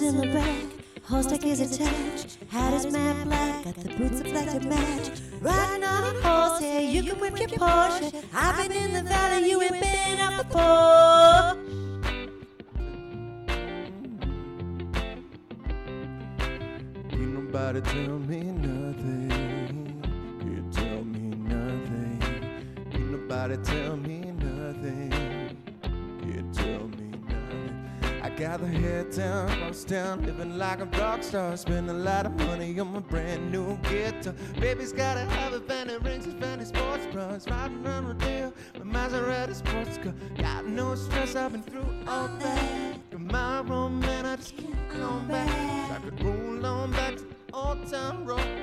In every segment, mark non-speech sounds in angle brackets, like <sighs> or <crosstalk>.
my in the back, horse deck is attached. Hat is matte black, got the boots of black to match. Riding on a horse, hey, you can whip your Porsche. I've been in the valley, you ain't been up before. Ain't nobody tell living like a rock star. Spend a lot of money on my brand new guitar. Baby's gotta have a fanny rings and fanny sports bras. Riding around with Rodeo, my Maserati sports car. Got no stress, I've been through all that. Tomorrow, man, I just keep going back. I could roll on back to Old Town Road.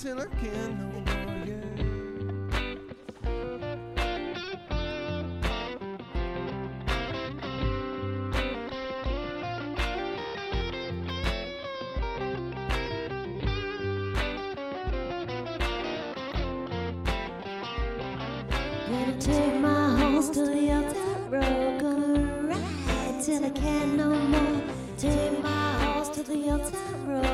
Till I can't no more. Yeah. Take my horse to the old. Gonna ride till I can't no more. Take my horse to the old road.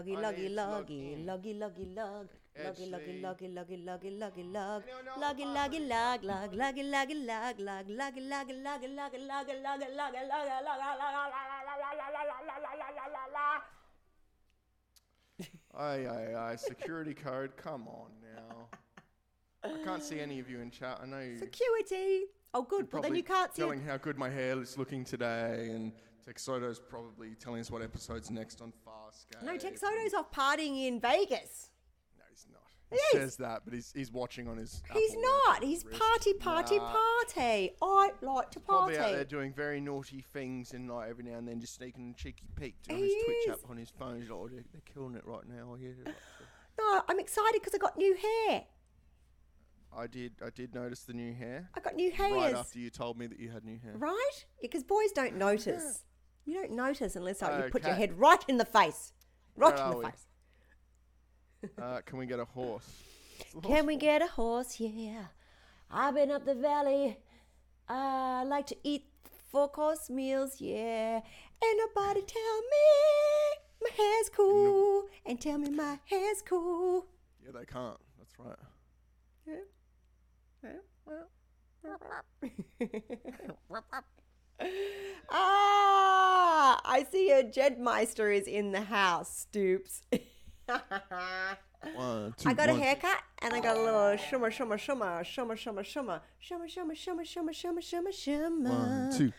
Loggy, loggy, log. Loggy, loggy, Actually- loggy, loggy, loggy, loggy, log. You know, Loggy, I'm loggy, log, log, loggy, loggy, log, log, loggy, loggy, loggy, loggy, loggy, loggy, loggy, loggy, Aye, aye, aye. Security code. Come on now. I can't see any of you in chat. I know you. Security. Oh, good. Well, then probably you can't see. telling how good my hair is looking today, and Texoto's probably telling us what episode's next on Farscape. No, Texoto's off partying in Vegas. No, he's not. He says that, but he's he's watching on his. He's Apple not. Watch He's wrist. party, party, Nah. party. I like to party. Probably out there party. doing very naughty things, and like every now and then just sneaking a cheeky peek on He his Twitch is. app on his phone. He's like, oh, they're, they're killing it right now. Yeah, like, so- <sighs> No, I'm excited because I got new hair. I did. I did notice the new hair. I got new hair Right after you told me that you had new hair. Right? Because boys don't notice. You don't notice unless like, you put your head right in the face. Right Where in the we? face. Uh, can we get a horse? It's <laughs> the Can we one. get a horse? Yeah. I've been up the valley. I like to eat four course meals. Yeah. Ain't nobody tell me my hair's cool. And tell me my hair's cool. Yeah, they can't. That's right. Yeah. Yeah. Well. <laughs> <laughs> Ah, I see a Jedmeister is in the house, Stoops. <laughs> One, two, I got a haircut and I got a little shimmer, shimmer, shimmer, shimmer, shimmer, shimmer, shimmer, shimmer, shimmer, shimmer, shimmer, shimmer, shimmer. One, two.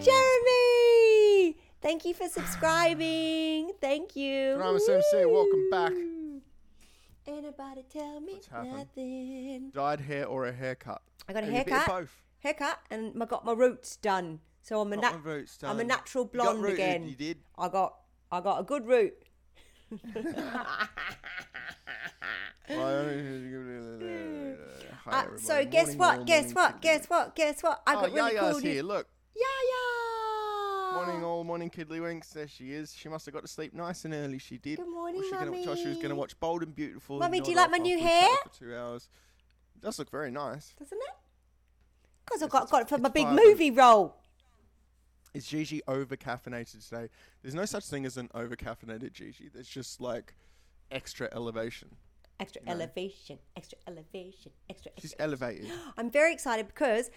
Jeremy, thank you for subscribing. Thank you. Dramas MC, welcome back. Anybody tell me What's happened? nothing? Dyed hair or a haircut? I got a Maybe bit of haircut. Both. Haircut and I got my roots done. So I'm a nat- roots I'm a done. natural blonde rooted, again. You did. I got I got a good root. <laughs> Uh, so everybody. guess Morning, what? all, Guess morning, what? Guess what? Guess what? I Oh, got really cool here. Look. Yaya. Morning, all morning, Kidley Winks. There she is. She must have got to sleep nice and early. She did. Good morning, What's she gonna, Josh was going to watch Bold and Beautiful. Mummy, do you like my new after we chatted hair? For two hours. It does look very nice. Doesn't it? Because I got got it for my big movie role. Is Gigi over caffeinated today? There's no such thing as an over caffeinated Gigi. There's just like extra elevation. Extra No. elevation. Extra elevation. Extra. She's extra. elevated. <gasps> I'm very excited because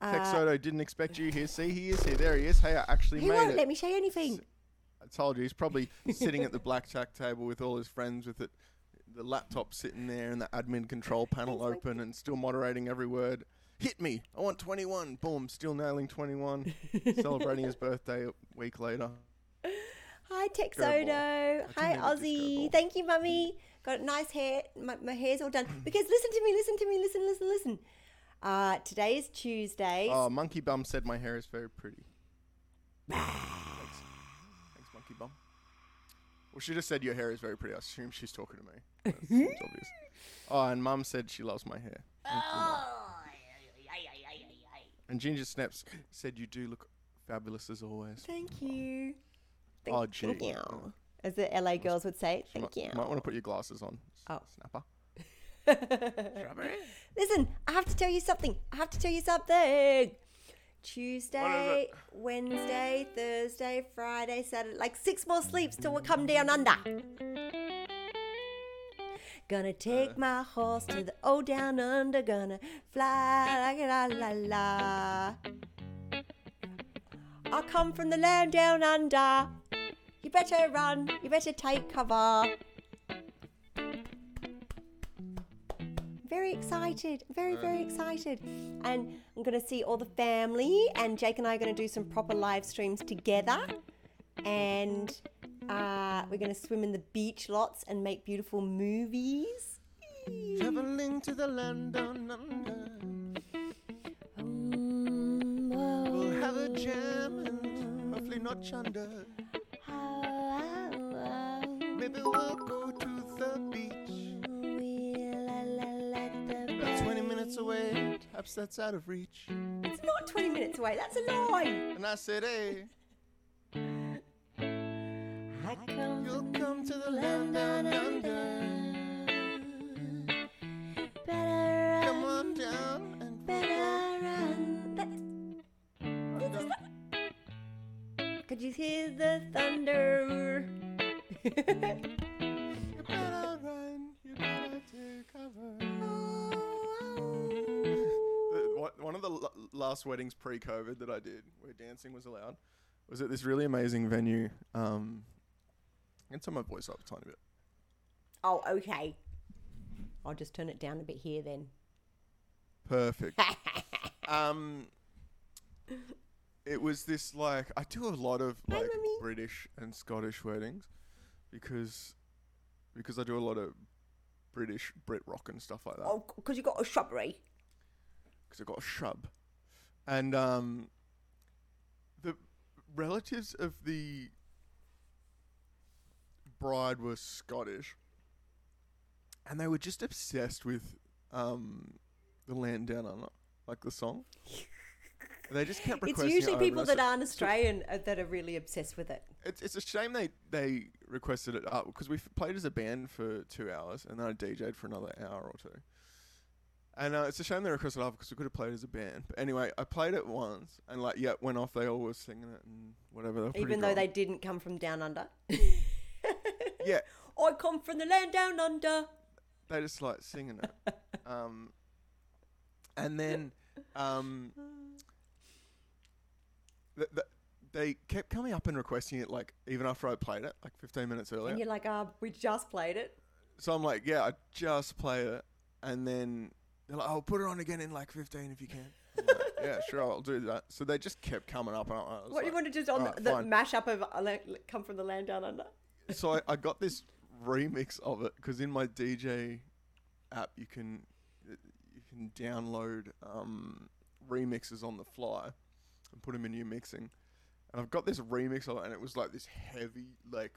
uh, didn't expect you here. See, he is here. There he is. Hey, I actually he made won't it. let me show you anything. I told you he's probably sitting at the blackjack table with all his friends with it, the laptop sitting there and the admin control <laughs> panel open and still moderating every word. Hit me! I want 21. Boom! Still nailing 21. <laughs> Celebrating his birthday a week later. Hi. Texodo. Hi, can never just go Ozzy. ball. Thank you, Mummy. Got nice hair. My, my hair's all done. <clears throat> Because listen to me, listen to me, listen, listen, listen. Uh, today is Tuesday. Oh, Monkey Bum said my hair is very pretty. Thanks. Thanks, Monkey Bum. Well, she just said your hair is very pretty. I assume she's talking to me. That seems <laughs> obvious. Oh, and Mum said she loves my hair. Mum. And Ginger Snaps said you do look fabulous as always. Thank you. Thank, Oh, gee. thank you. As the LA girls would say, thank might, you. might want to put your glasses on. Oh. Snapper. <laughs> Listen, I have to tell you something. I have to tell you something. Tuesday. Wednesday, Thursday, Friday, Saturday, like six more sleeps till we come down under. Gonna take uh. my horse to the old down under, gonna fly like a la la la. I come from the land down under. You better run, you better take cover. very excited, very, very uh. excited. And I'm going to see all the family, and Jake and I are going to do some proper live streams together. And uh, we're going to swim in the beach lots and make beautiful movies. Traveling to the land down under. Mm, We'll have a jam and hopefully not chunder. Maybe we'll go to the beach. About 20 minutes away, perhaps that's out of reach. It's not 20 minutes away, that's a lie. And I said, hey, I come you'll come to the land down under. better Come run, on down and better run. That's Could you hear the thunder? You better run, you better take cover. The- what- One of the l- last weddings pre-COVID that I did, where dancing was allowed, was at this really amazing venue. Um, and turn my voice up a tiny bit. oh, okay. I'll just turn it down a bit here then. Perfect. <laughs> um, it was this like I do a lot of Hi, like. British and Scottish weddings because because I do a lot of British Brit rock and stuff like that. Oh, because you got a shrubbery. because I got a shrub, and um, the relatives of the bride were Scottish, and they were just obsessed with um, the land down under, like the song. they just kept <laughs> It's requesting. it It's usually over, people that aren't Australian uh, that are really obsessed with it. It's it's a shame they they requested it up because we played as a band for two hours and then I DJ'd for another hour or two. And uh, it's a shame they requested it up because we could have played as a band. But anyway, I played it once and like yeah, went off. They all were singing it and whatever. Even though they didn't come from down under. <laughs> yeah, I come from the land down under. they just like singing it. <laughs> Um, and then um, th- th- they kept coming up and requesting it, like even after I played it, like 15 minutes earlier. And you're like, uh, we just played it. So I'm like, yeah, I just played it, and then they're like, "Oh, put it on again in like 15 if you can." Like, <laughs> yeah, sure, I'll do that. So they just kept coming up, and I was What like, you want to do on "Alright, the, the fine." mashup of uh, come from the land down under? So I, I got this remix of it because in my DJ app you can you can download um, remixes on the fly and put them in your mixing. And I've got this remix of it, and it was like this heavy, like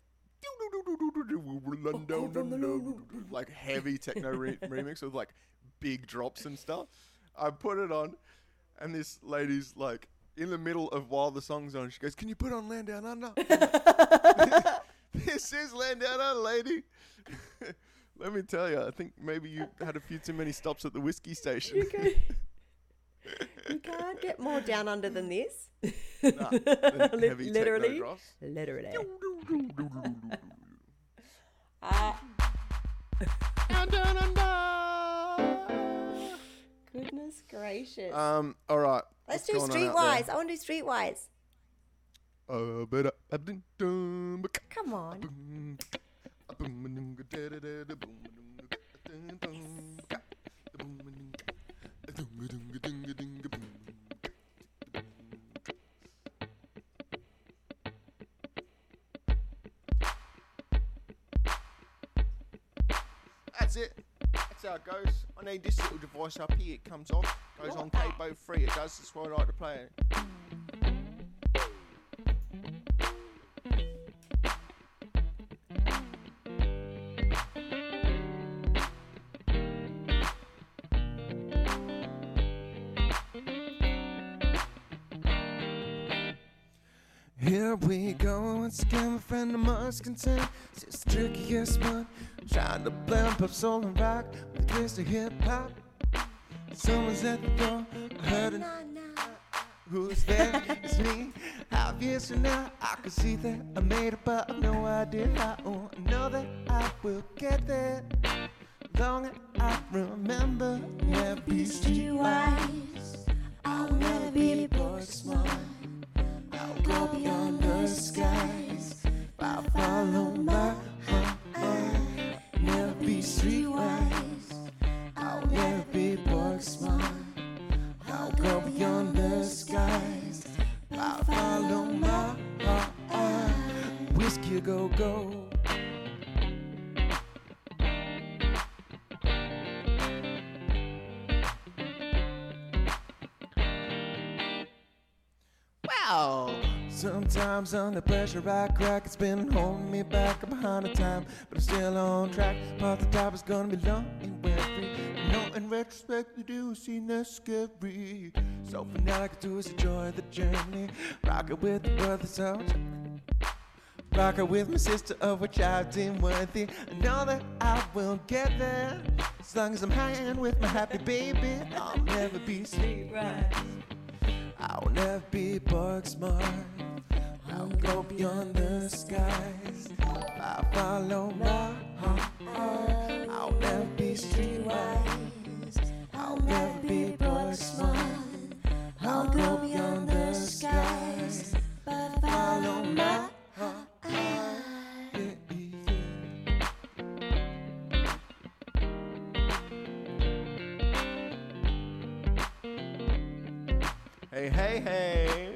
<laughs> like heavy techno re- <laughs> remix with like big drops and stuff. I put it on, and this lady's like in the middle of while the song's on. She goes, "Can you put on Land Down Under?" This is Land Down Under, lady. <laughs> Let me tell you, I think maybe you had a few too many stops at the whiskey station. You, can, <laughs> you can't get more down under than this. Nah, Li- <laughs> heavy literally. Literally. Uh, Down, down, under. goodness gracious. Um. All right. Let's do going on out there? Streetwise. I want to do Streetwise. Uh, but, uh, uh, dun, dun, but- Come on. That's it. That's how it goes. I need this little device up here. It comes off, goes on Cabo free. It does. That's why I like to play it. Hmm. We go once again, my friend of must contend. It's the trickiest one. Trying to blend pop soul and rock with a twist of hip hop. Someone's at the door. I heard it. Who's there? it's me. Five years from now, I can see that I made it, but I've no idea how. Oh, I know that I will get there. Long as I remember, never be streetwise. I'll never be book smart. Go beyond the skies. I'll follow my heart. Never be streetwise. I'll never be book smart. I'll go beyond the skies. I'll follow my heart. Whiskey go go. Wow. Sometimes under pressure I crack. It's been holding me back. I'm behind the time, but I'm still on track. Part the top is gonna be long and well free. No, in retrospect, you do seem less scary. So for now, I can do is enjoy the journey. Rock it with the brothers out. Rock it with my sister, of which I've been worthy. I know that I will get there. As long as I'm hanging with my happy baby, I'll never be streetwise. I'll never be bug smart. I'll go beyond the skies. I follow my heart. I'll never be streetwise. I'll never be bug smart. I'll go beyond the skies. Hey, hey, hey.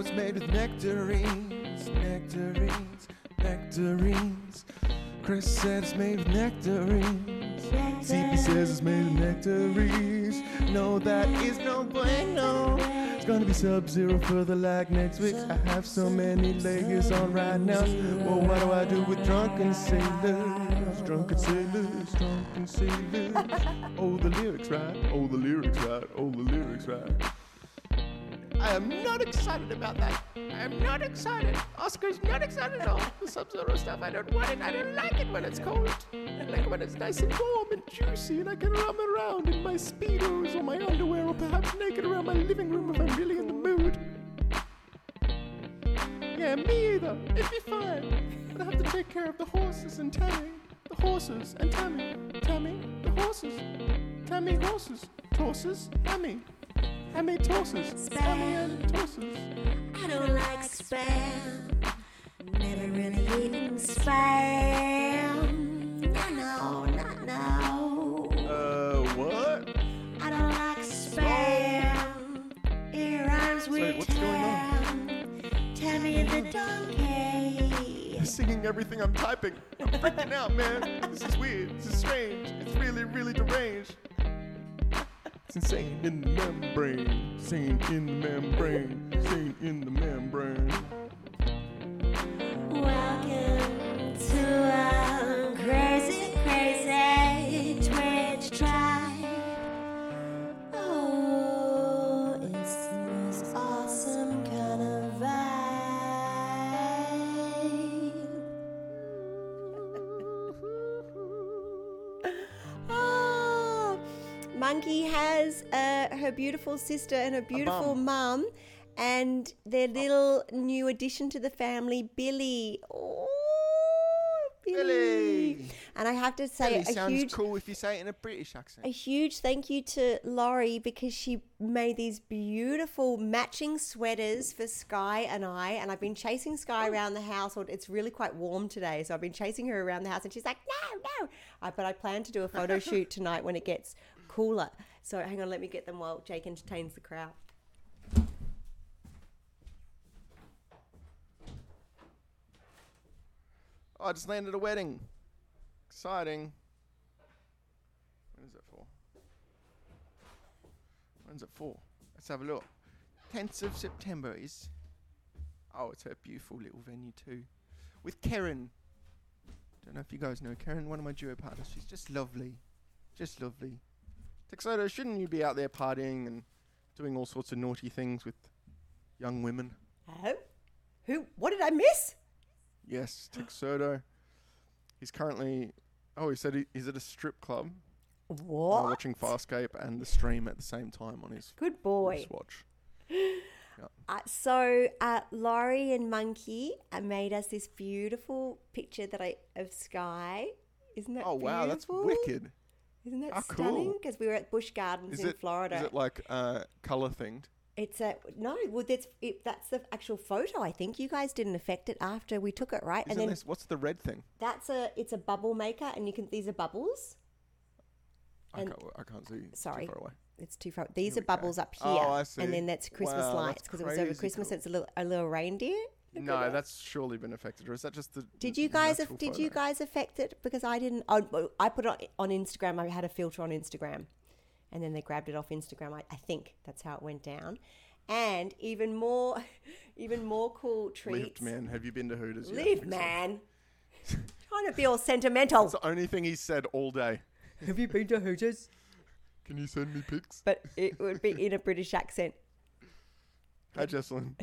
Know it's made with nectarines, nectarines, nectarines. Chris said it's made with nectarines. CP says it's made of nectarines. No, that is no bueno. It's gonna be sub-zero for the lag next week. I have so many layers on right now. Well, what do I do with drunken sailors? Drunken sailors, drunken sailors. <laughs> Oh, the lyrics right. Oh, the lyrics right. Oh, the lyrics right. I am not excited about that. I am not excited. Oscar's not excited at all. The Sub-Zero stuff, I don't want it. I don't like it when it's cold. I like it when it's nice and warm and juicy and I can run around in my Speedos or my underwear or perhaps naked around my living room if I'm really in the mood. Yeah, me either. It'd be fine. But I have to take care of the horses and Tammy. The horses and Tammy. Tammy, the horses. Tammy, horses. Horses, Tammy. Hammy tosses. Hammy and tosses. I don't like spam. Never really eaten spam. No, no, no, no. Uh, what? I don't like spam. It rhymes with what's going on? tam. Tammy the donkey. You're singing everything I'm typing. I'm freaking out, man. This is weird. This is strange. It's really, really deranged. Insane in the membrane. Singing in the membrane. Singing in the membrane. Welcome Monkey has uh, her beautiful sister and her beautiful mum, and their little new addition to the family, Billy. Oh, Billy. Billy. And I have to say, Billy a sounds huge cool if you say it in a British accent. a huge thank you to Laurie because she made these beautiful matching sweaters for Sky and I. And I've been chasing Sky around the house. It's really quite warm today, so I've been chasing her around the house, and she's like, "No, no!" Uh, but I plan to do a photo <laughs> shoot tonight when it gets cooler. So hang on, let me get them while Jake entertains the crowd. Oh, I just landed a wedding. Exciting. When is it for? When's it for? Let's have a look. 10th of September is. Oh, it's a beautiful little venue too. With Karen. Don't know if you guys know Karen, one of my duo partners. She's just lovely. Just lovely. Texodo, shouldn't you be out there partying and doing all sorts of naughty things with young women? Oh, who? What did I miss? Yes, Texodo. He's currently. Oh, he said he, he's at a strip club. uh, What? watching Farscape and the stream at the same time on his Good boy. wristwatch. <gasps> Uh, so uh, Laurie and Monkey uh, made us this beautiful picture that I of Sky. Isn't that Oh wow, that's wicked. Isn't that cool. stunning? Because we were at Busch Gardens Is in it Florida. Is it like uh, color themed? it's a no. Well, that's it, that's the actual photo. I think you guys didn't affect it after we took it, right? Isn't and then this what's the red thing? that's a it's a bubble maker, and you can these are bubbles. I And- can't, I can't see. it's sorry. too far away. It's too far. These Here are we go. bubbles up here, Oh, I see. and then that's Christmas Wow, lights because it was over Christmas. cool. It's a little a little reindeer. Look at No, that. that's surely been affected, or is that just the? Did you guys natural did you guys affect it because I didn't? Well, I put it on, on Instagram. I had a filter on Instagram, and then they grabbed it off Instagram. I, I think that's how it went down. And even more, <laughs> even more cool treats. Lived man, have you been to Hooters? yet? Live, Think so. man. <laughs> Trying to be all sentimental. It's the only thing he said all day. Have you been to Hooters? Can you send me pics? But it would be in a British accent. Hi, Jesselyn.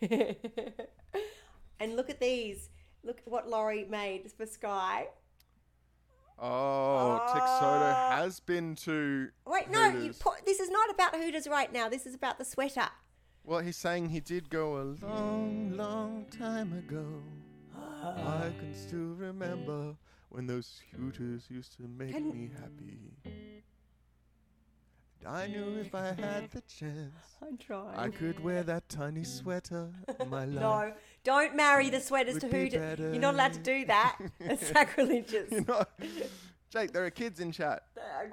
<laughs> and look at these. Look at what Laurie made for Sky. Oh, Texoto Ah. has been to. Wait, no, you Hooters. put, this is not about Hooters right now. This is about the sweater. Well, he's saying he did go a long, long time ago. <gasps> I can still remember when those Hooters used to make Can- me happy. And I knew if I had the chance, I'm trying. I could wear that tiny sweater. My life. <laughs> no, don't marry the sweaters to who. You're not allowed to do that. <laughs> It's sacrilegious. you know, Jake, there are kids in chat.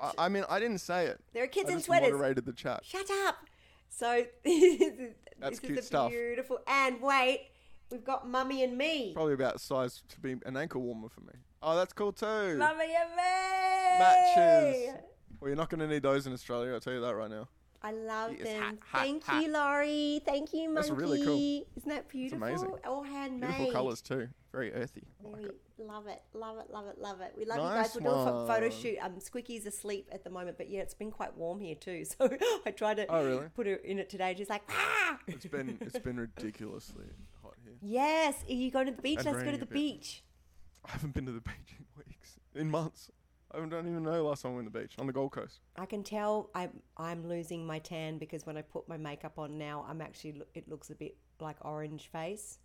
I, I mean, I didn't say it. there are kids I in sweaters. moderated the chat. Shut up. So this <laughs> is, That's this is a stuff. beautiful. And wait, we've got Mummy and me. Probably about the size to be an ankle warmer for me. Oh, that's cool too. Mummy and me. Matches. Well, you're not going to need those in Australia. I'll tell you that right now. I love Yes, them. hot, hot, Thank hot. you, Laurie. Thank you, Monkey. That's really cool. Isn't that beautiful? It's amazing. All handmade. Beautiful colours too. Very earthy. I like it. love it, love it, love it, love it. We love you guys. We're doing a photo shoot. Um, Squicky's asleep at the moment, but yeah, it's been quite warm here too. <laughs> So I tried to Oh, really? put her in it today. She's like, ah. It's been it's been ridiculously hot here. Yes, you go to the beach. And Let's go to the beach. I haven't been to the beach in weeks, in months. I don't even know last time I went to the beach on the Gold Coast. I can tell I'm I'm losing my tan because when I put my makeup on now, I'm actually it looks a bit like orange face.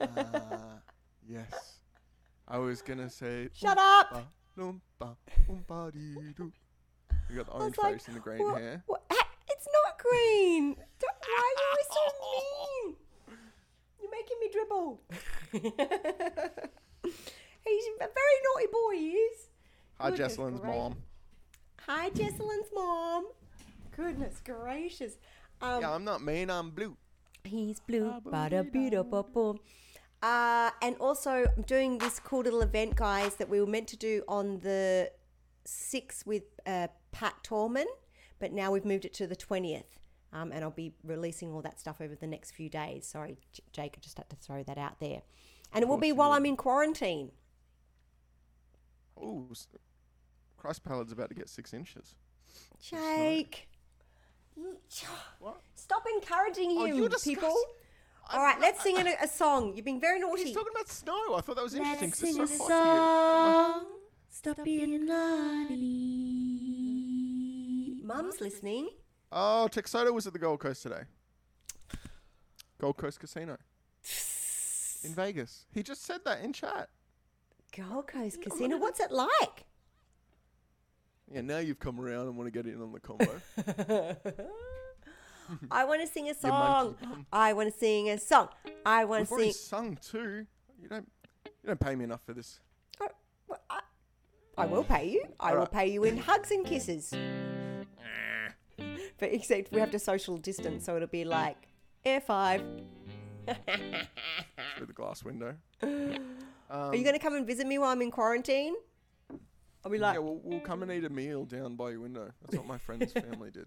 Ah, yes. I was gonna say. Shut up! oompa, loompa, oompa-dee-doo. You got the orange like, face and the green "What- hair. what- It's not green. Don't, why are you so mean? You're making me dribble. <laughs> He's a very naughty boy. He is. Hi, Goodness Jesselyn's gracious. mom. Hi, Jesselyn's mom. Goodness gracious. Um, Yeah, I'm not mean. I'm blue. He's blue, bada bida boom. Uh, and also, I'm doing this cool little event, guys, that we were meant to do on the 6th with uh, Pat Torman, but now we've moved it to the 20th. Um, and I'll be releasing all that stuff over the next few days. Sorry, J- Jake, I just had to throw that out there. And it will be while. I'm in quarantine. Ooh, s- Christ Pallet's about to get six inches. Jake. What? Stop encouraging Oh, him, you're people. disgusting. All right, let's sing a, a song. You've been very naughty. He's talking about snow. I thought that was interesting Let's because sing a it's so hot here. song. Stop being naughty. Mum's listening. Oh, Texoto was at the Gold Coast today. Gold Coast Casino <sighs> in Vegas. He just said that in chat. Gold Coast Casino. What's it like? Yeah, now you've come around and want to get in on the combo. <laughs> I want to sing a song. I want to sing a song. I want We've to already sing. sung too. You don't. You don't pay me enough for this. Oh, well, I, I will pay you. I will Alright. pay you in hugs and kisses. <laughs> But except we have to social distance, so it'll be like air five. through the glass window. <laughs> Um, Are you going to come and visit me while I'm in quarantine? I'll be like, yeah, we'll, we'll come and eat a meal down by your window. That's what my friend's family did.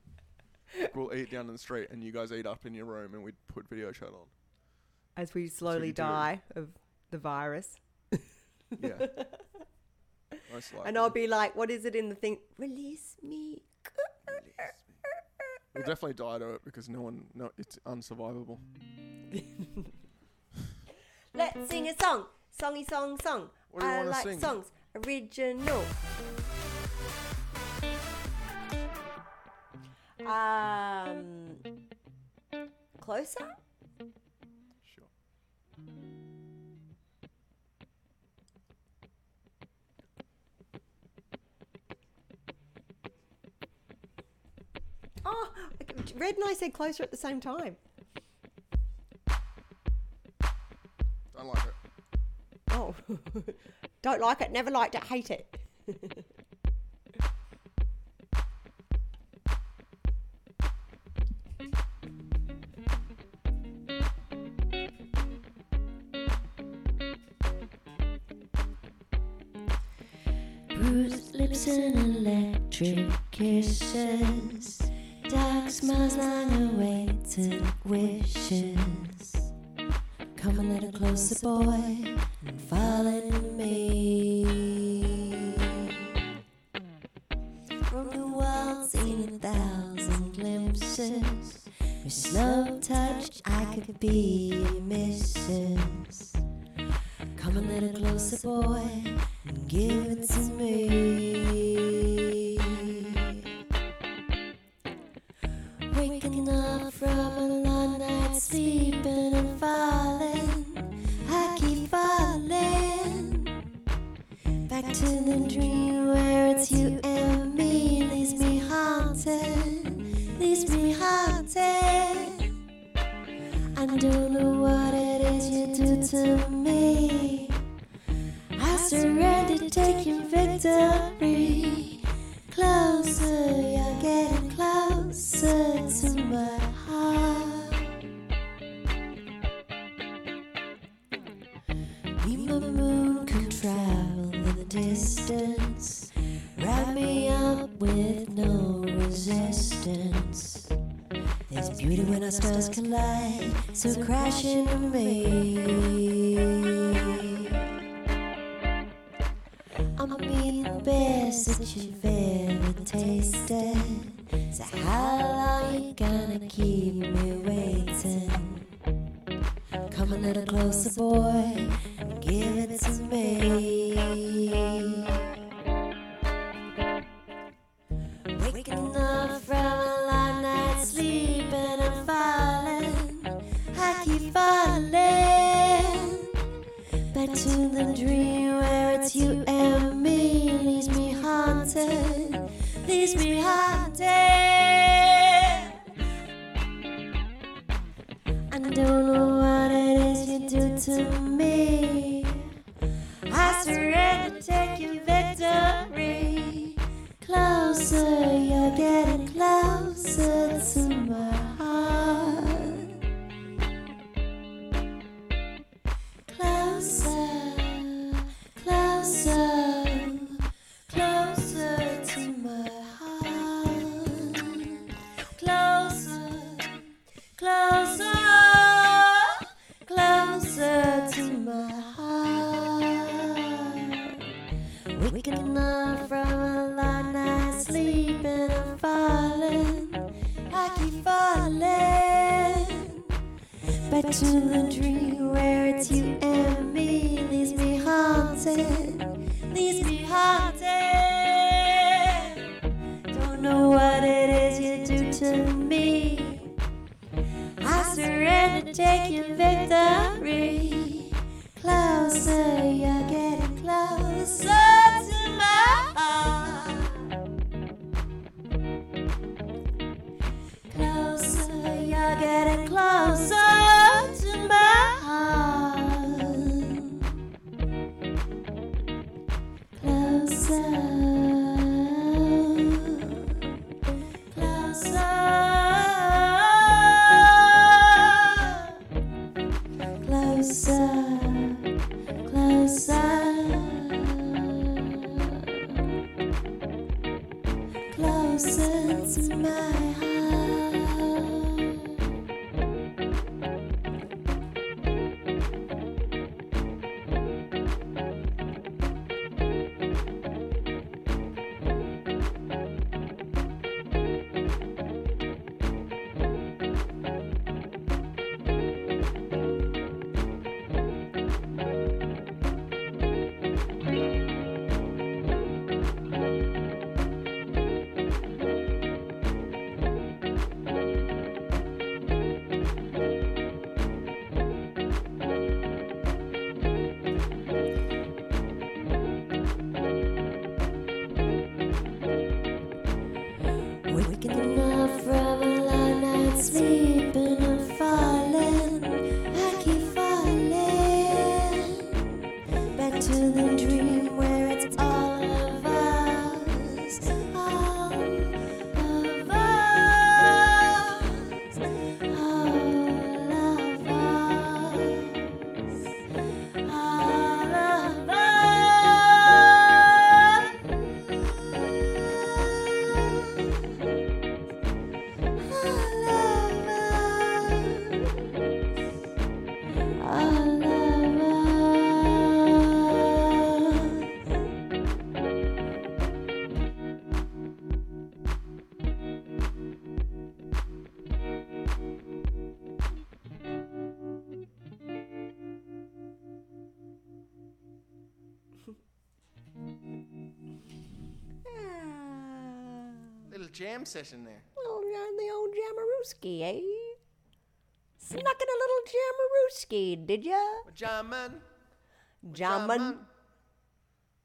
Like, <laughs> we'll eat down in the street, and you guys eat up in your room, and we'd put video chat on. as we slowly do. die of the virus. Yeah. <laughs> And I'll be like, what is it in the thing? Release me. We'll definitely die to it because no one, no, it's unsurvivable. <laughs> Let's sing a song. Songy song song. What do you I like sing? songs. Original. Um closer? Sure. Oh, Red and I said closer at the same time. Don't like it. Oh, <laughs> don't like it, never liked it, hate it. Bruised lips and electric kisses. Dark smiles long awaited wishes. Come a little closer, boy, and fall in me. Don't know what it is you do to me. I surrender, taking victory. Closer, you're getting closer to my beauty when our stars collide, so crash into me. I'm being the best that you've from a long night's sleep and falling. I keep falling back to the dream where it's you and me. Leaves me haunted, leaves me haunted. Don't know what it is you do to me. I surrender, taking victory. Closer, you're getting closer to my and dream. Jam session there. Well, around the old Jamaruski, eh? Snuck in a little Jamaruski, did ya? German. German.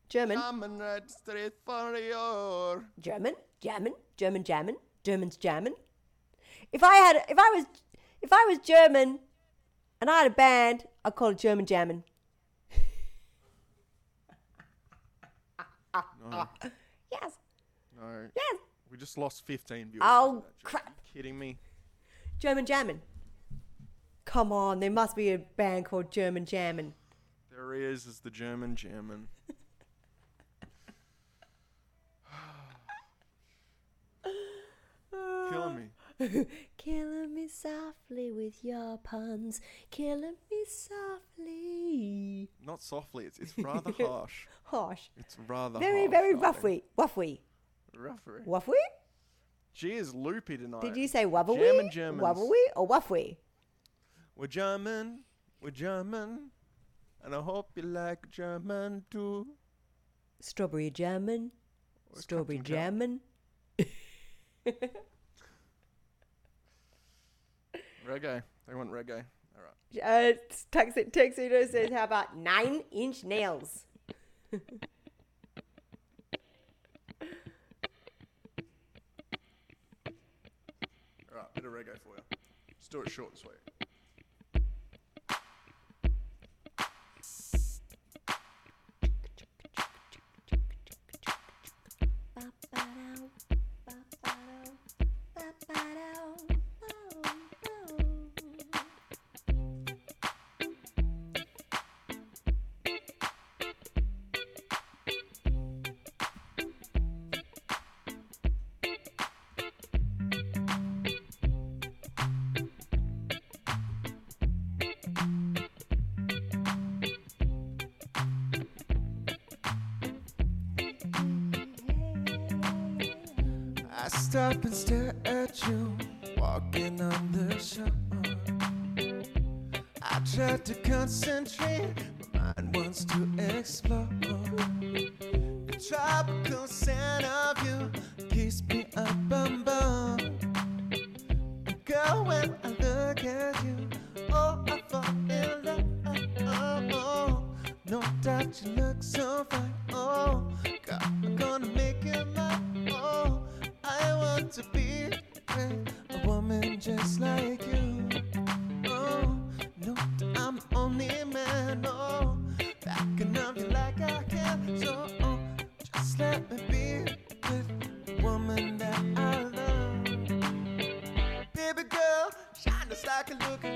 German. German right straight for your. German. German. German. German. German's German. If I had, if I was, if I was German, and I had a band, I'd call it German Jammin'. <laughs> Yes. no. Yes. We just lost 15 viewers. Oh, crap. You kidding me? German Jammin'. Come on, there must be a band called German Jammin'. There he is, is the German German. <laughs> Killing me. <laughs> Killing me softly with your puns. Killing me softly. Not softly, it's, it's rather <laughs> harsh. Harsh. It's rather Very, harsh, very ruffy. Wuffy. Roughery. Wuffy? She is loopy tonight. Did you say wubbly? German Germans. Wubbly or wuffy? We're German, we're German, and I hope you like German too. Strawberry German. Where's Strawberry German. <laughs> Reggae. They want reggae. All right. Uh, Tuxedo says, how about nine inch nails? <laughs> All right, bit of reggae for you. Just do it short and sweet.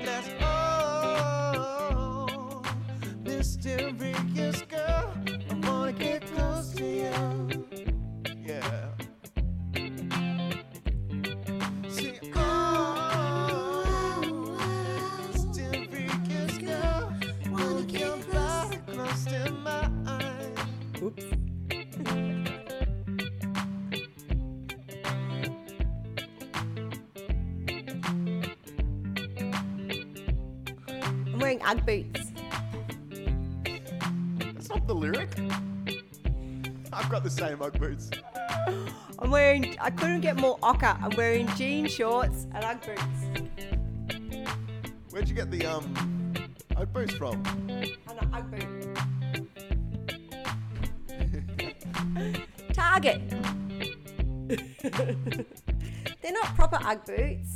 Like Ugg boots. That's not the lyric. I've got the same Ugg boots. <gasps> I'm wearing. I couldn't get more ochre. I'm wearing jean shorts and Ugg boots. Where'd you get the um Ugg boots from? And an Ugg boot. <laughs> Target. <laughs> They're not proper Ugg boots.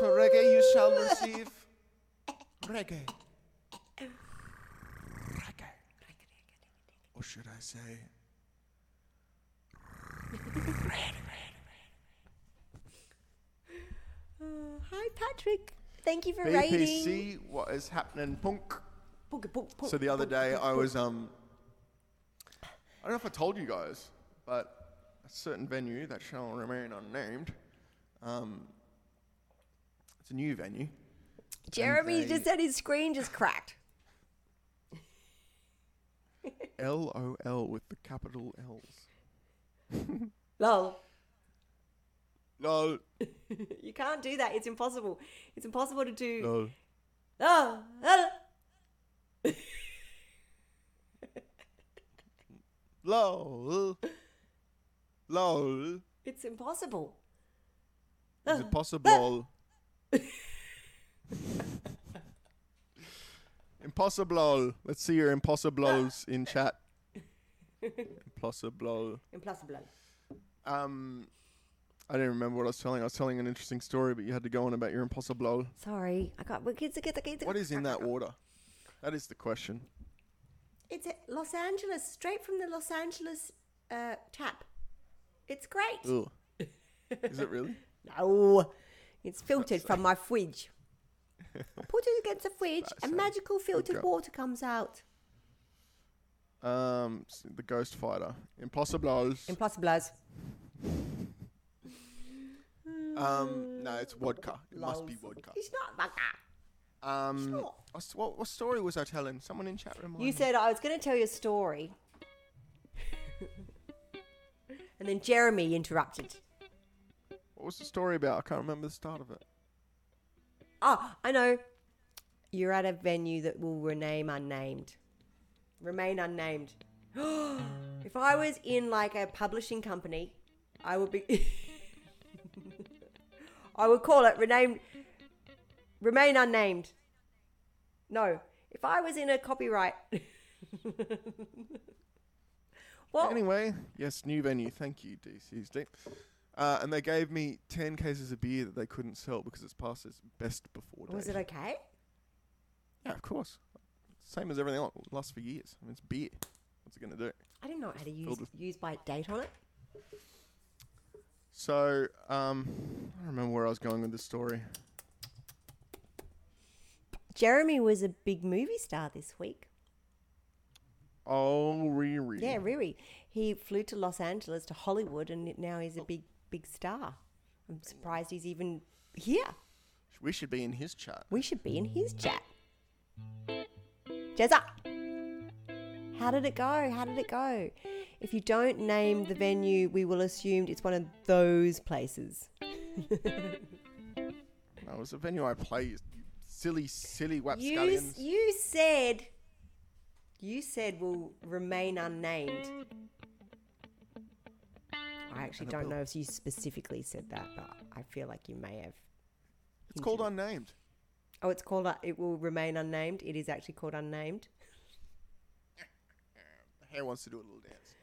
For reggae, you shall receive reggae. Reggae. Or should I say, Uh, hi, Patrick. Thank you for rating. BPC, what is happening, punk? Punk, punk, punk, So the other day I was, um, I don't know if I told you guys, but a certain venue that shall remain unnamed, um, it's a new venue. Jeremy they- just said his screen just cracked. L O L with the capital L's. <laughs> Lol. No, <laughs> You can't do that. It's impossible. It's impossible to do. no. Oh, <laughs> oh. LOL. LOL. It's impossible. Is it possible? <laughs> impossible. Let's see your impossibles in chat. Impossible. Impossible. Um, I didn't remember what I was telling. I was telling an interesting story, but you had to go on about your impossible. Sorry, I got. Kids, kids, kids. What is in that water? That is the question. It's Los Angeles, straight from the Los Angeles uh, tap. It's great. Ugh. Is it really? <laughs> No, it's filtered from my fridge. I put it against the fridge, and magical filtered water comes out. Um, the Ghost Fighter, Impossibles. Impossibles. um, no, it's vodka. It must be vodka. It's not vodka. Um, not. what, what story was I telling? Someone in chat room. You said I was going to tell you a story. <laughs> and then Jeremy interrupted. What was the story about? I can't remember the start of it. Oh, I know. You're at a venue that will rename unnamed. Remain unnamed. <gasps> if I was in like a publishing company, I would be. <laughs> I would call it rename. Remain unnamed. No, if I was in a copyright. <laughs> well, Anyway, yes, new venue. Thank you, DCSD. Uh, and they gave me 10 cases of beer that they couldn't sell because it's past its best before date. was it okay? Yeah, of course. Same as everything else. It lasts for years. I mean, it's beer. What's it going to do? I didn't know how to use Filled with- use by date on it. So, um, I don't remember where I was going with this story. Jeremy was a big movie star this week. Oh, really? Yeah, really. He flew to Los Angeles to Hollywood, and now he's a big, big star. I'm surprised he's even here. We should be in his chat. We should be in his chat. Jezza, how did it go? How did it go? If you don't name the venue, we will assume it's one of those places. <laughs> No, it was a venue I played. You silly, silly You, wapscallions. you said, you said will remain unnamed. I actually don't know if you specifically said that, but I feel like you may have. It's called unnamed. Oh, it's called. uh, It will remain unnamed. It is actually called unnamed. The hair wants to do a little dance.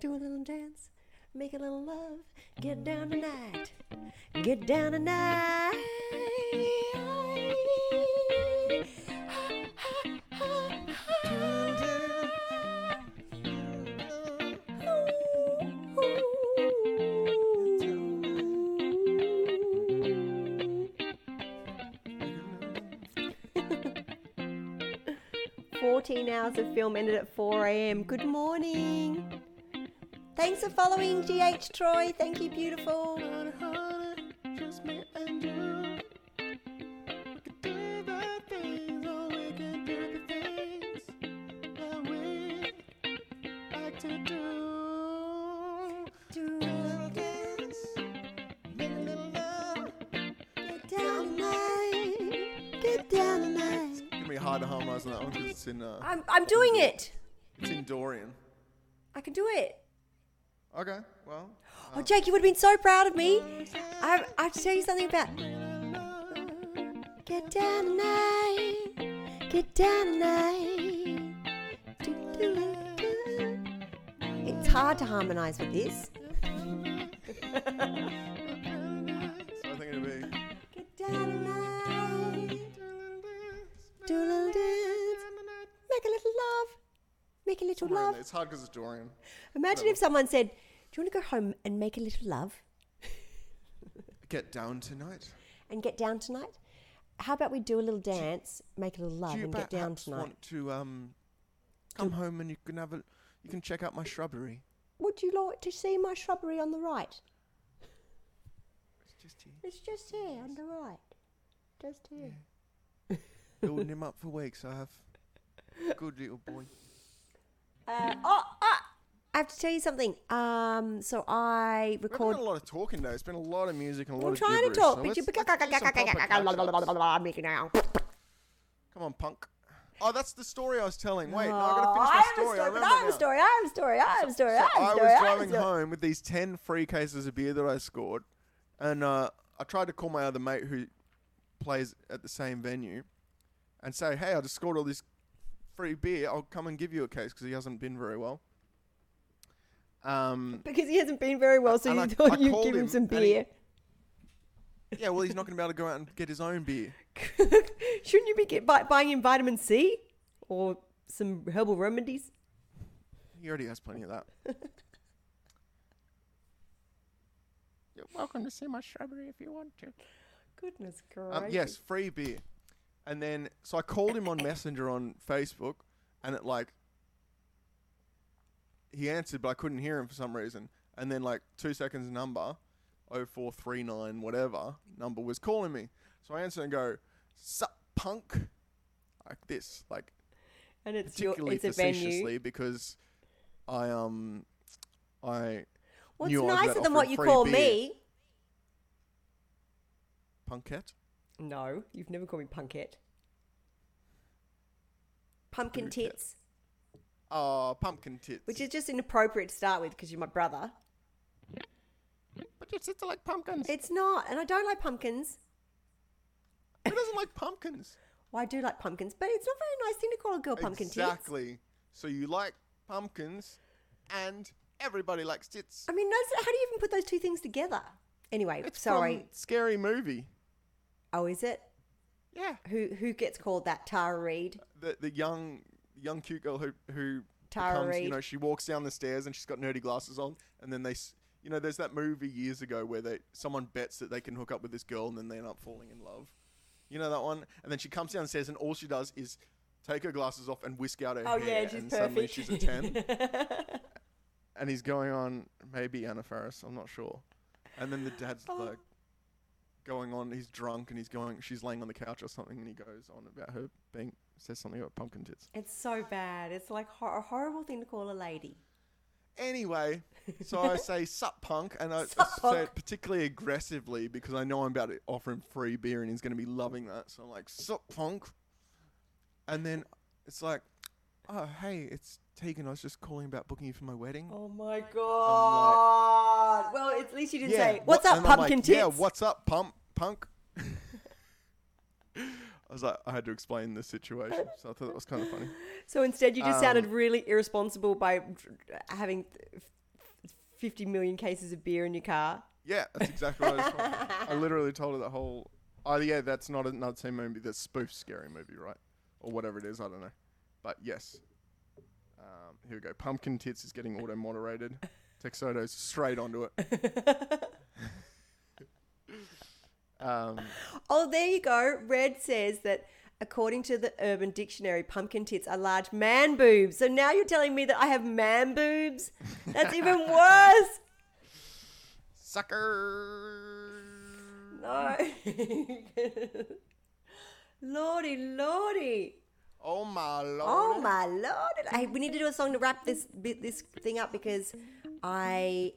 Do a little dance, make a little love, get down tonight, get down tonight. Fourteen hours of film ended at 4 a.m. Good morning. Thanks for following GH Troy. Thank you, beautiful. I'm, doing it. it's in Dorian. I can do it. Okay, well, Oh, Jake, you would have been so proud of me. I, I have to tell you something about. Get down tonight. Get down tonight. Do, do, do. It's hard to harmonise with this. Love. It's hard because it's Dorian. Imagine if someone said, Do you want to go home and make a little love <laughs> Get down tonight. and get down tonight? How about we do a little dance, make a little love, Do you and get down perhaps tonight? want to um come home and you can have a you can check out my shrubbery. Would you like to see my shrubbery on the right? It's just here. It's just here on the right. Just here. Building him up for weeks. I have. Good little boy. Uh, oh, ah, I have to tell you something. Um, so I We've done a lot of talking today. It's been a lot of music and a lot of. I'm of trying to talk, so but you. let's do some proper catch-ups. Now. Come on, punk. Oh, that's the story I was telling. Wait, no, I Oh, gotta finish I my have a story. I story, I have a story. I have a story. I have a story. I have a I story. was I a driving story. home with these 10 free cases of beer that I scored. And uh, I tried to call my other mate who plays at the same venue and say, hey, I just scored all this free beer. I'll come and give you a case because he hasn't been very well. Um, Because he hasn't been very well, so you I- thought I you'd give him him some and he- beer. <laughs> yeah, well, he's not going to be able to go out and get his own beer. <laughs> Shouldn't you be get, buy, buying him vitamin C? or some herbal remedies? He already has plenty of that. <laughs> You're welcome to see my shrubbery if you want to. Goodness gracious. Um, yes, free beer. And then, so I called him on Messenger on Facebook, and it like, he answered, but I couldn't hear him for some reason. And then, like, two seconds number, 0439, whatever, number was calling me. So I answer and go, Sup, punk? Like this, like, And it's your particularly it's a facetiously because I, um, I What's knew I was about nicer than what you call beer. me? punkette. No, you've never called me punkette. Pumpkin Punkette. tits, Oh, pumpkin tits. which is just inappropriate to start with because you're my brother. but your tits are like pumpkins. It's not, and I don't like pumpkins. Who doesn't like pumpkins? Well, I do like pumpkins, but it's not a very nice thing to call a girl pumpkin tits. exactly. So you like pumpkins, and everybody likes tits. I mean, that's, how do you even put those two things together? Anyway, It's sorry. from scary movie. Oh, is it? Yeah, Who who gets called that? Tara Reid. Uh, the the young young cute girl who who Tara becomes, you know she walks down the stairs and she's got nerdy glasses on, and then they. You know, there's that movie years ago where they someone bets that they can hook up with this girl and then they end up falling in love. You know that one? And then she comes downstairs and all she does is take her glasses off and whisk out her Oh hair, yeah, she's and perfect. suddenly she's a ten. <laughs> and he's going on maybe Anna Faris, I'm not sure. And then the dad's Oh. like going on, he's drunk and he's going, she's laying on the couch or something, and he goes on about her being says something about pumpkin tits. it's so bad. It's like hor- a horrible thing to call a lady. Anyway, so I <laughs> say sup punk, and I, I say it particularly aggressively because I know I'm about to offer him free beer and he's going to be loving that. So I'm like sup punk, and then it's like, oh hey, it's Tegan. I was just calling about booking you for my wedding. Oh my god! well, at least you didn't say, what- "What's up, and pumpkin like, tits?" Yeah, what's up, pump punk? <laughs> I was like, I had to explain the situation, so I thought that was kind of funny. So instead, you just Um, sounded really irresponsible by having f- f- fifty million cases of beer in your car. Yeah, that's exactly what I was told. I literally told her the whole. Oh yeah, that's not another same movie. That's spoof scary movie, right? Or whatever it is. I don't know. But yes. Um, here we go. Pumpkin tits is getting auto moderated. <laughs> Texoto's straight onto it. <laughs> um, Oh, there you go. Red says that according to the Urban Dictionary, pumpkin tits are large man boobs. So now you're telling me that I have man boobs? That's even <laughs> worse. sucker. No. lordy, lordy. Oh my lord. Oh my lord! Hey, we need to do a song to wrap this bit, this thing up because I.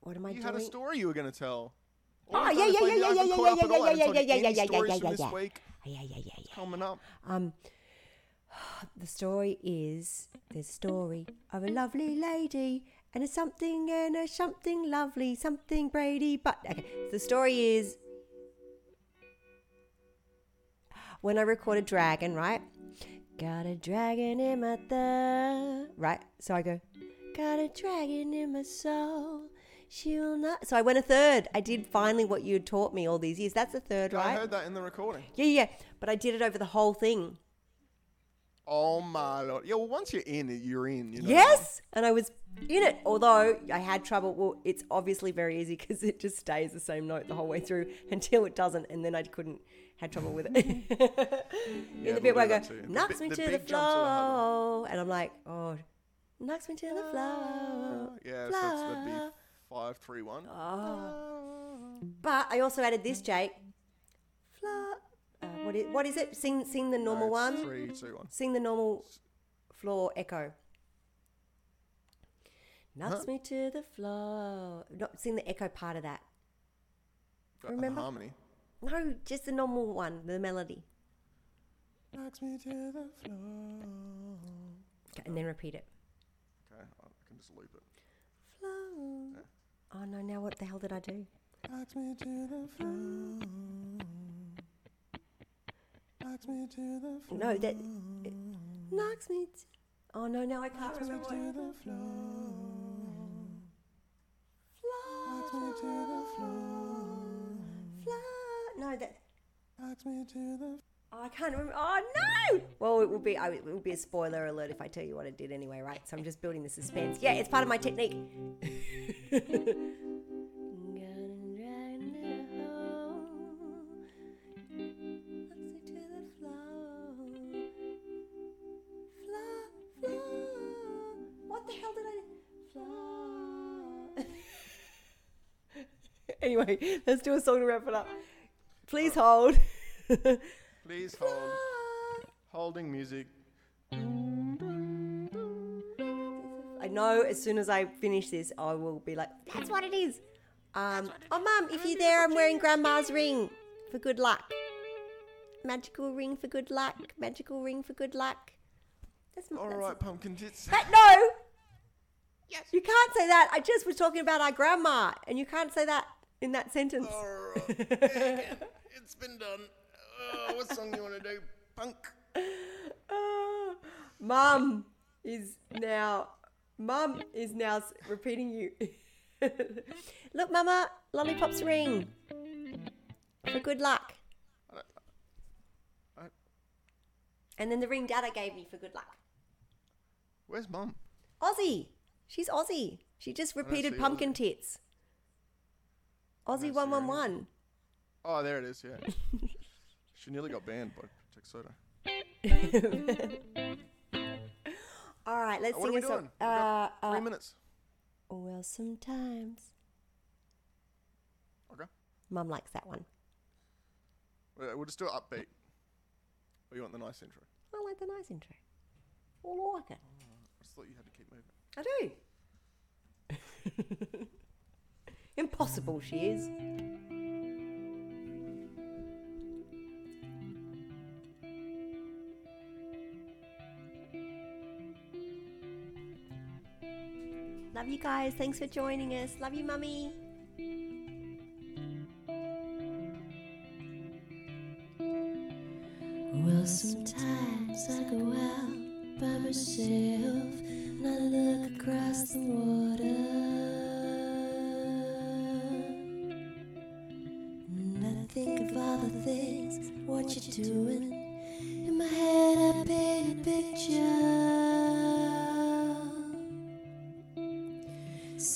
What am I You doing? had a story you were going to tell. Oh, All I've yeah, yeah, yeah, I yeah, yeah, yeah. I yeah, yeah, you yeah, yeah, yeah, yeah, from yeah, this yeah. week Yeah, yeah, yeah, yeah. coming up. Um, the story is a story of a lovely lady and a something and a something lovely, something Brady. But okay, the story is when I recorded Dragon, right? Got a dragon in my throat, right? So I go, got a dragon in my soul. She will not. So I went a third. I did finally what you had taught me all these years. That's a third, right? I heard that in the recording. Yeah, yeah. But I did it over the whole thing. Oh my lord. Yeah, well, once you're in, you're in. You know? Yes, and I was in it. Although I had trouble. Well, it's obviously very easy <laughs> because it just stays the same note the whole way through <laughs> until it doesn't, and then I couldn't. Had trouble with it. in mm-hmm. <laughs> Yeah, the bit where I go. The knocks me the to the big jumps are the hard floor, and I'm like, oh, knocks me to the ah, floor. Yeah, so it's, that'd be five, three, one. Oh. But I also added this, Jake. Floor. Uh, what is what is it? Sing sing the normal it's one. Three, two, one. Sing the normal floor echo. Knocks me to the floor. Not sing the echo part of that. Uh, Got Remember? harmony. No, just the normal one, the melody. Knocks me to the floor. Okay, and then oh. repeat it. Okay, I can just loop it. Floor. Oh no! Now what the hell did I do? Knocks me to the floor. Knocks me to the floor. No, that it knocks me. T- oh no! Now I can't Knocks me remember. to What the floor. Knocks me to the floor. Floor. No, that. Knocks me to the Oh, I can't remember. Oh no! Well, it will be. oh, It will be a spoiler alert if I tell you what I did anyway, right? So I'm just building the suspense. Yeah, it's part of my technique. What the hell did I? <laughs> Anyway, let's do a song to wrap it up. Please hold. <laughs> Please hold. Holding music. I know as soon as I finish this, I will be like, that's what it is. Um, oh, Mum, if you're there, I'm wearing Grandma's ring for good luck. Magical ring for good luck. Magical ring for good luck. That's, All that's right, pumpkin tits. That, no! Yes. You can't say that. I just was talking about our grandma, and you can't say that in that sentence. All right. <laughs> it's been done. Oh, what song you want to do? Punk. Ah, Mum is now. Mum is now repeating you. <laughs> Look, Mama, lollipop's ring for good luck. I- And then the ring Dada gave me for good luck. Where's mum? Aussie. She's Aussie. She just repeated pumpkin tits. Aussie one one one. Oh, there it is. Yeah. <laughs> she nearly got banned by Tech Soda. <laughs> All right, let's Uh, what sing are we a song. doing? We've Uh, got Three uh, minutes. well, sometimes. Okay. Mum likes that one. Uh, We'll just do it upbeat. Or you want the nice intro? I like the nice intro. I like it. I just thought you had to keep moving. I do. <laughs> Impossible she is. Love you guys. Thanks for joining us. Love you, Mummy. Well, sometimes I go out by myself and I look across the water. And I think of all the things, what you're doing.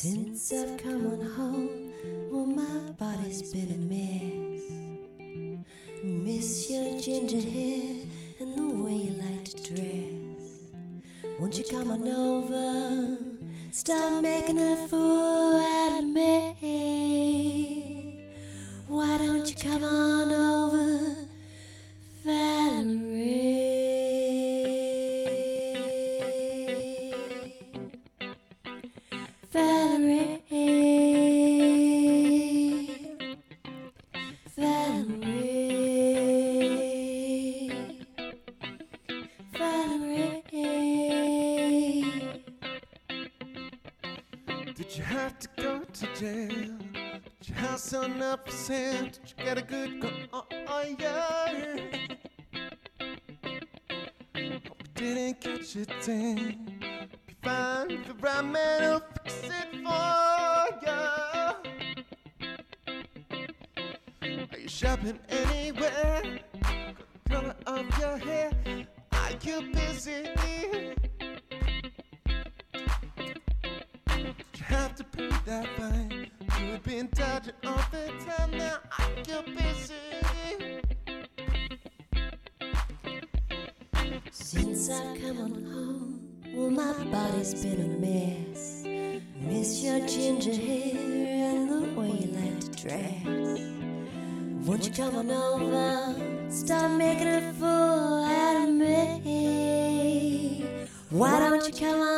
Since I've come on home, well, my body's been a mess. Miss your ginger hair and the way you like to dress. Won't you come on over? Stop making a fool didn't catch it then. Eh? Be fine if the right man will fix it for ya. Are you shopping anywhere? Color of your hair? Are you busy? You have to pay that fine. You have been dodging body's been a mess. Miss your ginger hair and the way you like to dress. Won't you come on over? Stop making a fool out of me. Why don't you come on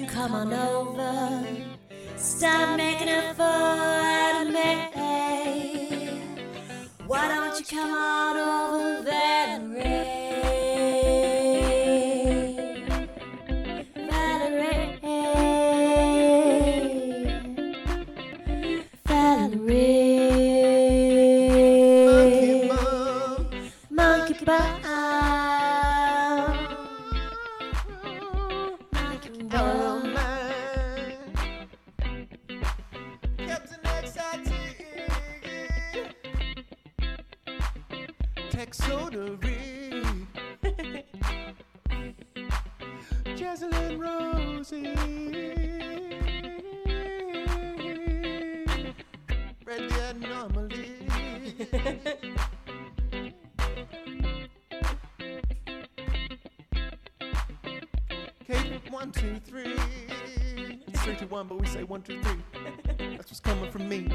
you come on over? Stop making a fool out of me. Why don't you come on Jaslyn Rosie. Read the anomaly. Okay, one, two, three. It's three, two, one, but we say one, two, three. That's what's coming from me.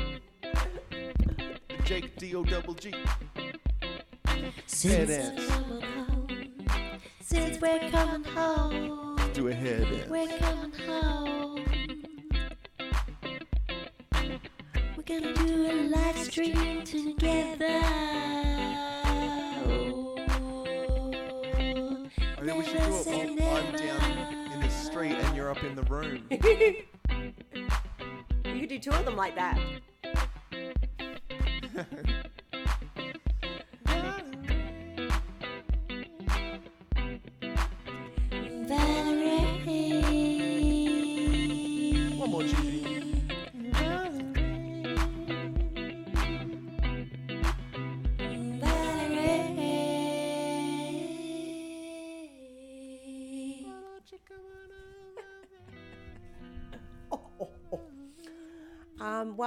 Jake D O double G. Since we're coming home, since we're coming home, Do a head dance. we're coming home. We're gonna do a live stream together. I think we should do say it while I'm down in the street and you're up in the room. <laughs> You could do two of them like that.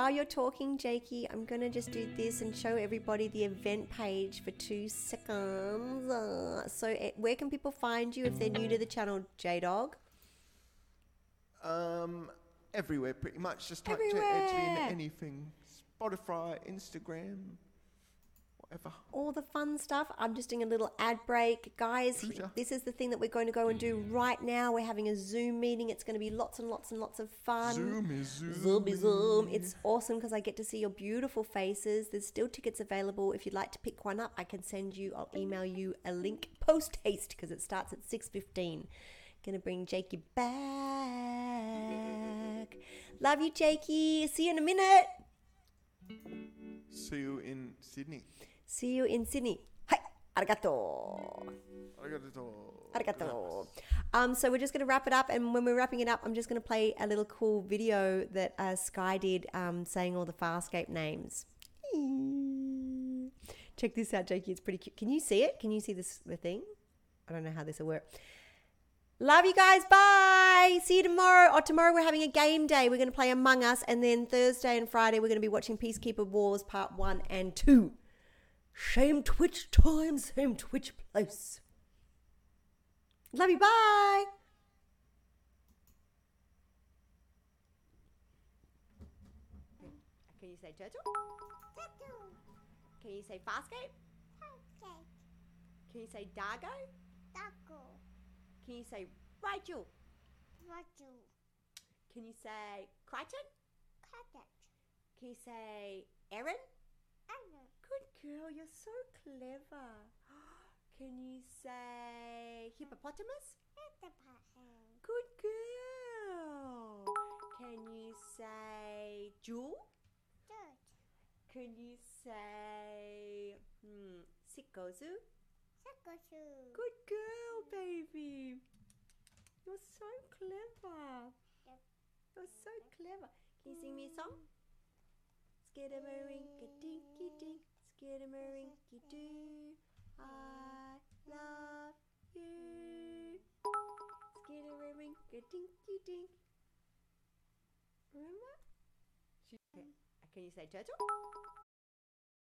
While you're talking, Jakey, I'm gonna just do this and show everybody the event page for two seconds. Uh, so, eh, where can people find you if they're new to the channel, J Dog? Um, everywhere, pretty much. Just type Edgley Everywhere. into anything. Spotify, Instagram, whatever. all the fun stuff. I'm just doing a little ad break. Guys, Pleasure. this is the thing that we're going to go and do mm. right now. We're having a Zoom meeting. It's going to be lots and lots and lots of fun. Zoom is Zoom. Zoomy Zoom. It's awesome because I get to see your beautiful faces. There's still tickets available. If you'd like to pick one up, I can send you, I'll email you a link post haste because it starts at 6.15. Gonna bring Jakey back. Love you, Jakey. See you in a minute. See you in Sydney. See you in Sydney. Hi. Arigato. Arigato. Arigato. Um, so we're just going to wrap it up, and when we're wrapping it up, I'm just going to play a little cool video that uh, Sky did, um, saying all the Farscape names. Check this out, Jakey. It's pretty cute. Can you see it? Can you see this the thing? I don't know how this will work. Love you guys. Bye. See you tomorrow. Or tomorrow we're having a game day. We're going to play Among Us, and then Thursday and Friday we're going to be watching Peacekeeper Wars Part One and Two. Same Twitch time, same Twitch place. Love you. Bye. Can you say turtle? Turtle. Can you say Farscape? Can you say Dargo? Can you say Rygel? Rygel. Can you say Crichton? Crichton. Can you say Aeryn? Aeryn? Good girl, you're so clever. <gasps> Can you say hippopotamus? Good girl. Can you say jewel? Can you say hmm, sikozu? Good girl, baby. You're so clever. You're so clever. Can you sing me a song? Skidamarinky dinky dink, skidamarinky doo. I love you. Skidamarinky dinky dink. Remember? Um, Can you say turtle?